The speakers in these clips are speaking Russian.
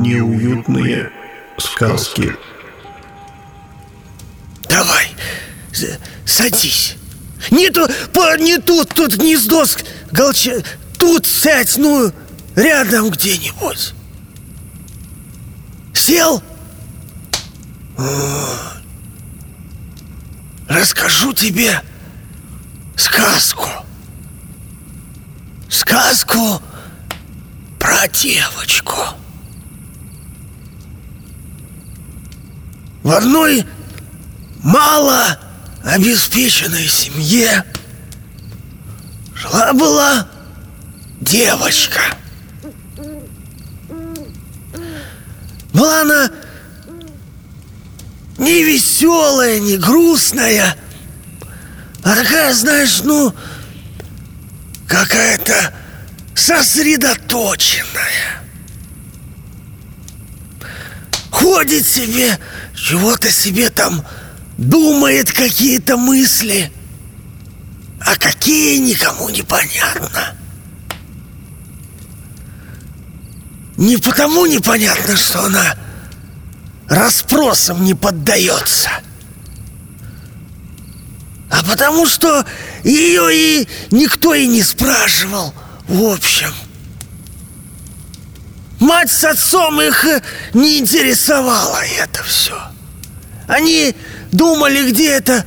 неуютные сказки. Давай, садись. Не, то, по, не тут, тут гнездо с голча... Тут сядь, ну, рядом где-нибудь. Сел? Расскажу тебе сказку. Сказку про девочку. В одной мало обеспеченной семье жила-была девочка. Была она не веселая, не грустная, а такая, знаешь, ну, какая-то сосредоточенная. Ходит себе, чего-то себе там думает какие-то мысли, а какие никому не понятно. Не потому непонятно, что она расспросам не поддается, а потому что ее и никто и не спрашивал, в общем. Мать с отцом их не интересовало это все. Они думали, где это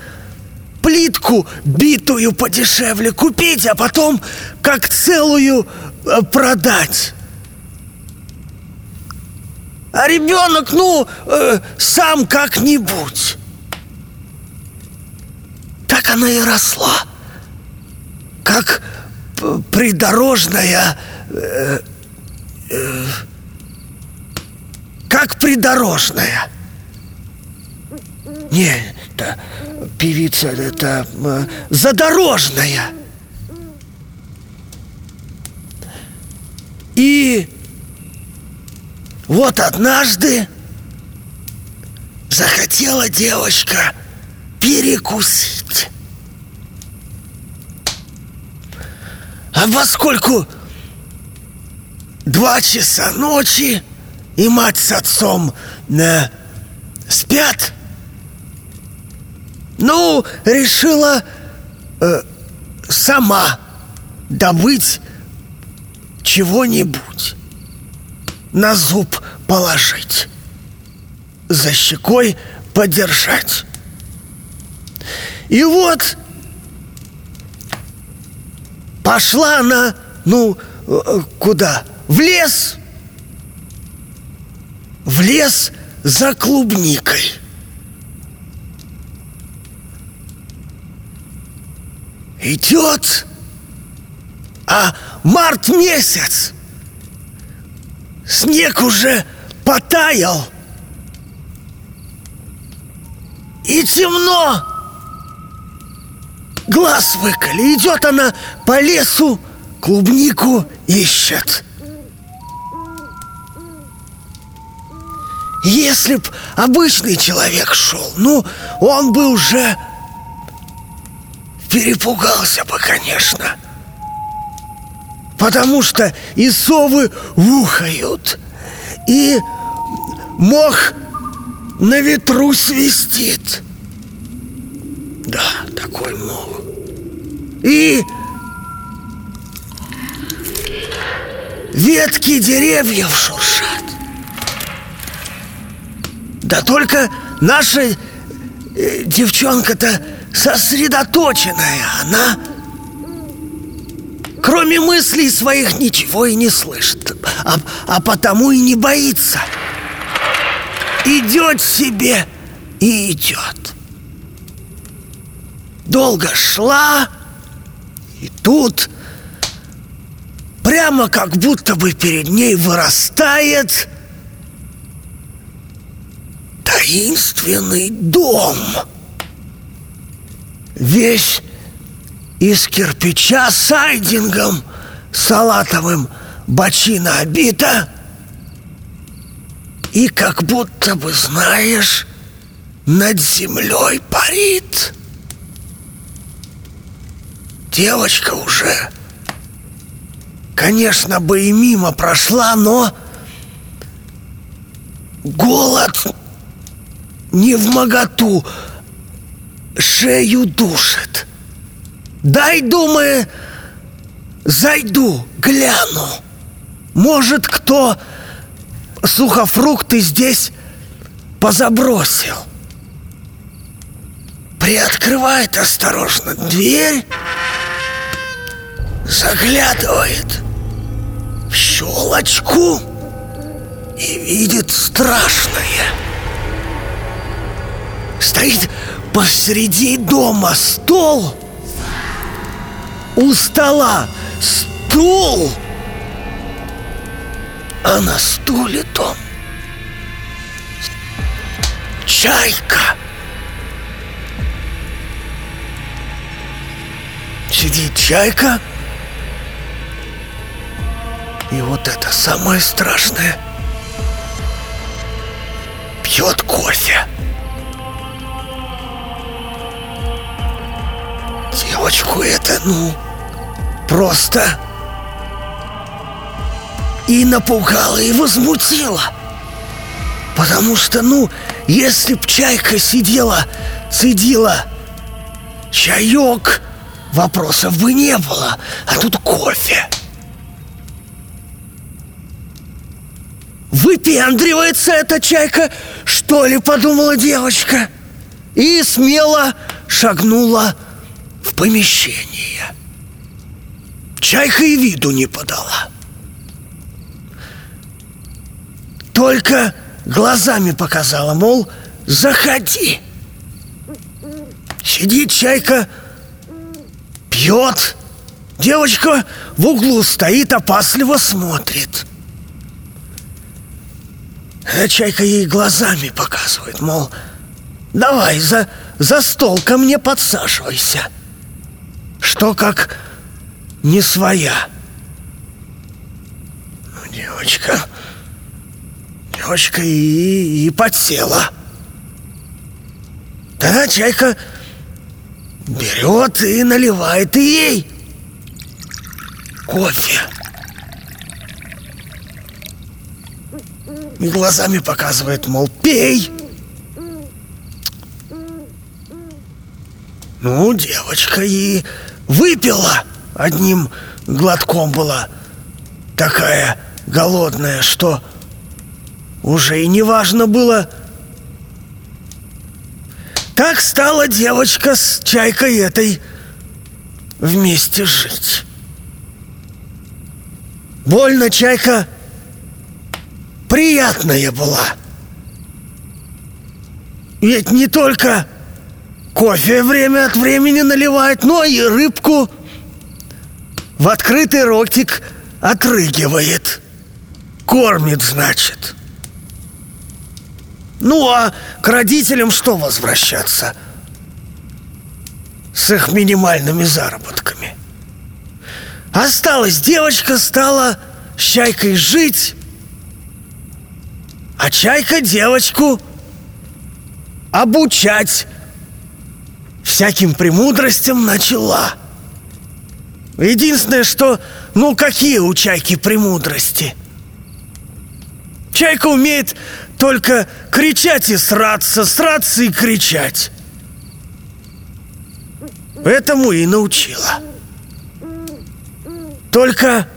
плитку битую подешевле купить, а потом как целую э, продать. А ребенок, ну, э, сам как-нибудь. Так она и росла. Как придорожная... Э, э, как придорожная. Не, это певица, это э, задорожная. И вот однажды захотела девочка перекусить. А поскольку два часа ночи и мать с отцом э, спят, ну, решила э, сама добыть чего-нибудь на зуб положить, за щекой подержать. И вот пошла она, ну, э, куда? В лес. В лес за клубникой. Идет, а март месяц – Снег уже потаял. И темно. Глаз выколи. Идет она по лесу, клубнику ищет. Если б обычный человек шел, ну, он бы уже перепугался бы, конечно. Потому что и совы ухают, и мох на ветру свистит. Да, такой мох. И ветки деревьев шуршат. Да только наша э, девчонка-то сосредоточенная, она Кроме мыслей своих ничего и не слышит А, а потому и не боится. Идет себе и идет. Долго шла И тут Прямо как будто бы перед ней вырастает Таинственный дом Весь из кирпича сайдингом салатовым бочина обита и как будто бы, знаешь, над землей парит. Девочка уже, конечно, бы и мимо прошла, но Голод не в моготу, шею душит. Дай, думаю, зайду, гляну. Может, кто сухофрукты здесь позабросил. Приоткрывает осторожно дверь, заглядывает в щелочку и видит страшное. Стоит посреди дома стол, у стола стул, а на стуле том чайка. Сидит чайка, и вот это самое страшное. Пьет кофе. Девочку это, ну, просто и напугала, и возмутила. Потому что, ну, если б чайка сидела, цедила чаек, вопросов бы не было, а тут кофе. Выпендривается эта чайка, что ли, подумала девочка. И смело шагнула помещение. Чайка и виду не подала. Только глазами показала, мол, заходи. Сидит чайка, пьет. Девочка в углу стоит, опасливо смотрит. А чайка ей глазами показывает, мол, давай за, за стол ко мне подсаживайся. Что как не своя. Девочка Девочка и, и подсела. Тогда чайка берет и наливает и ей кофе. И глазами показывает, мол, пей. Ну, девочка и выпила одним глотком была такая голодная, что уже и не важно было. Так стала девочка с чайкой этой вместе жить. Больно чайка приятная была. Ведь не только кофе время от времени наливает, но и рыбку в открытый ротик отрыгивает. Кормит, значит. Ну а к родителям что возвращаться? С их минимальными заработками. Осталась девочка, стала с Чайкой жить, а Чайка девочку обучать всяким премудростям начала. Единственное, что, ну какие у Чайки премудрости? Чайка умеет только кричать и сраться, сраться и кричать. Этому и научила. Только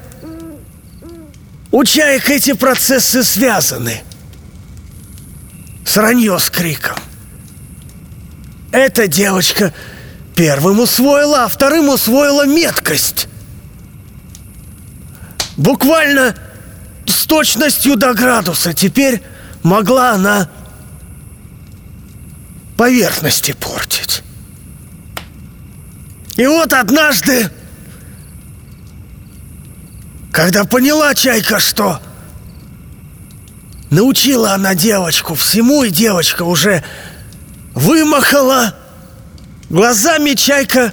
у чаек эти процессы связаны. Сранье с криком. Эта девочка первым усвоила, а вторым усвоила меткость. Буквально с точностью до градуса. Теперь могла она поверхности портить. И вот однажды, когда поняла Чайка, что научила она девочку всему, и девочка уже вымахала, глазами Чайка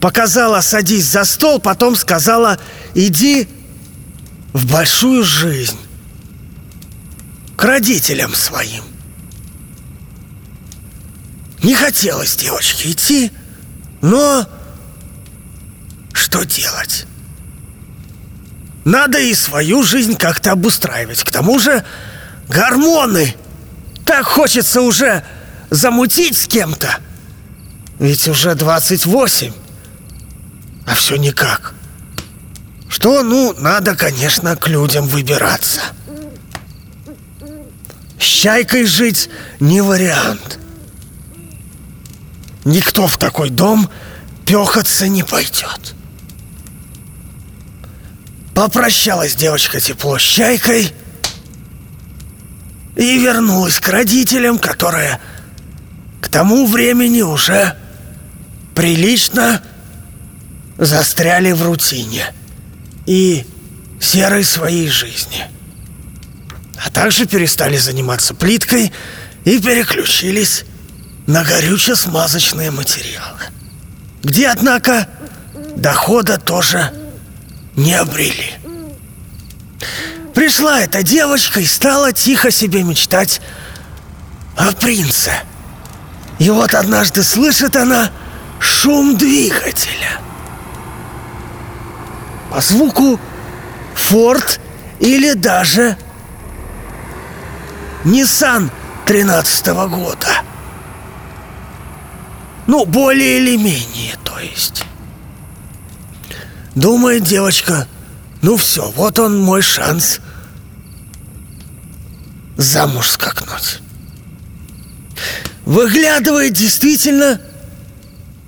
показала «садись за стол», потом сказала «иди в большую жизнь» к родителям своим. Не хотелось девочке идти, но что делать? Надо и свою жизнь как-то обустраивать. К тому же гормоны. Так хочется уже замутить с кем-то. Ведь уже 28. А все никак. Что, ну, надо, конечно, к людям выбираться. С чайкой жить не вариант. Никто в такой дом пехаться не пойдет. Попрощалась девочка тепло с чайкой и вернулась к родителям, которые к тому времени уже прилично застряли в рутине и серой своей жизни. А также перестали заниматься плиткой и переключились на горюче-смазочные материалы. Где, однако, дохода тоже не обрели. Пришла эта девочка и стала тихо себе мечтать о принце. И вот однажды слышит она шум двигателя. По звуку Форд или даже Nissan 13 -го года. Ну, более или менее, то есть. Думает девочка, ну все, вот он мой шанс замуж скакнуть. Выглядывает действительно,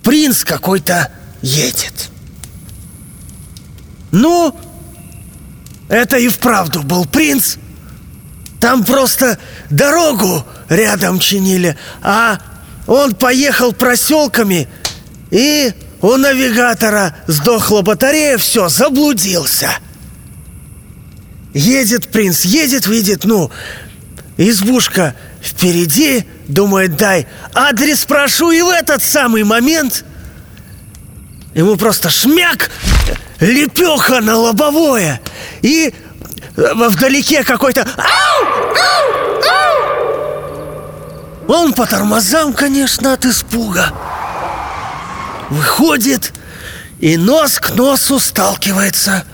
принц какой-то едет. Ну, это и вправду был принц. Там просто дорогу рядом чинили, а он поехал проселками и у навигатора сдохла батарея, все, заблудился. Едет принц, едет, видит, ну, избушка впереди, думает, дай адрес прошу, и в этот самый момент ему просто шмяк, лепеха на лобовое, и вдалеке какой-то. Он по тормозам, конечно, от испуга выходит и нос к носу сталкивается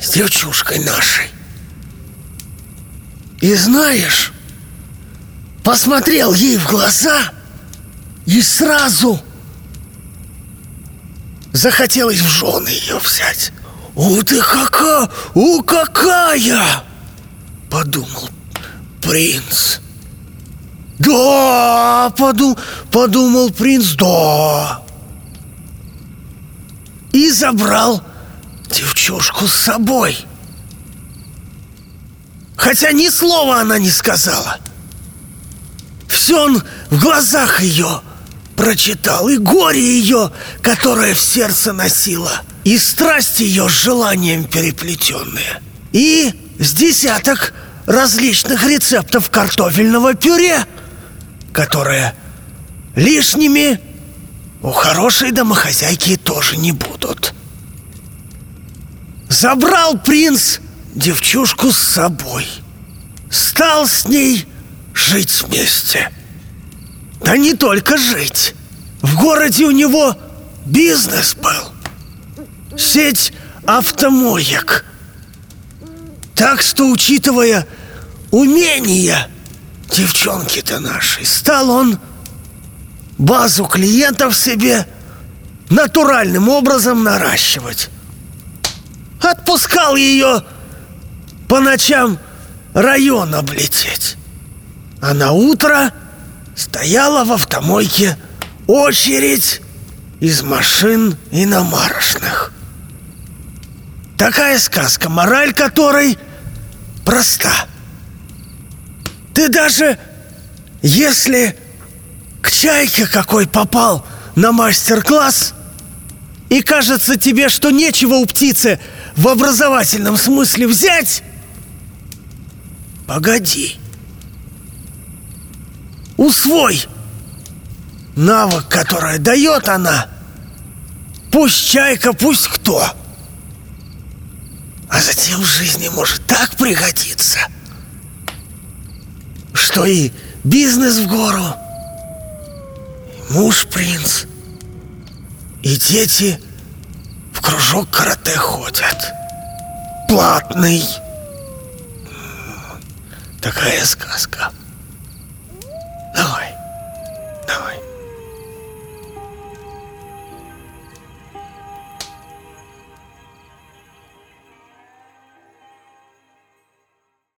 с девчушкой нашей. И знаешь, посмотрел ей в глаза и сразу захотелось в жены ее взять. «У ты какая! У какая!» Подумал принц. «Да!» подум, подумал принц, «да!» и забрал девчушку с собой. Хотя ни слова она не сказала. Все он в глазах ее прочитал, и горе ее, которое в сердце носила, и страсть ее с желанием переплетенные, и с десяток различных рецептов картофельного пюре, которые лишними у хорошей домохозяйки тоже не будут. Забрал принц девчушку с собой. Стал с ней жить вместе. Да не только жить. В городе у него бизнес был. Сеть автомоек. Так что, учитывая умения девчонки-то нашей, стал он базу клиентов себе натуральным образом наращивать. Отпускал ее по ночам район облететь. А на утро стояла в автомойке очередь из машин иномарочных. Такая сказка, мораль которой проста. Ты даже если к чайке какой попал на мастер-класс И кажется тебе, что нечего у птицы в образовательном смысле взять Погоди Усвой навык, который дает она. Пусть чайка, пусть кто. А затем в жизни может так пригодиться Что и бизнес в гору муж принц И дети в кружок карате ходят. Платный. Такая сказка.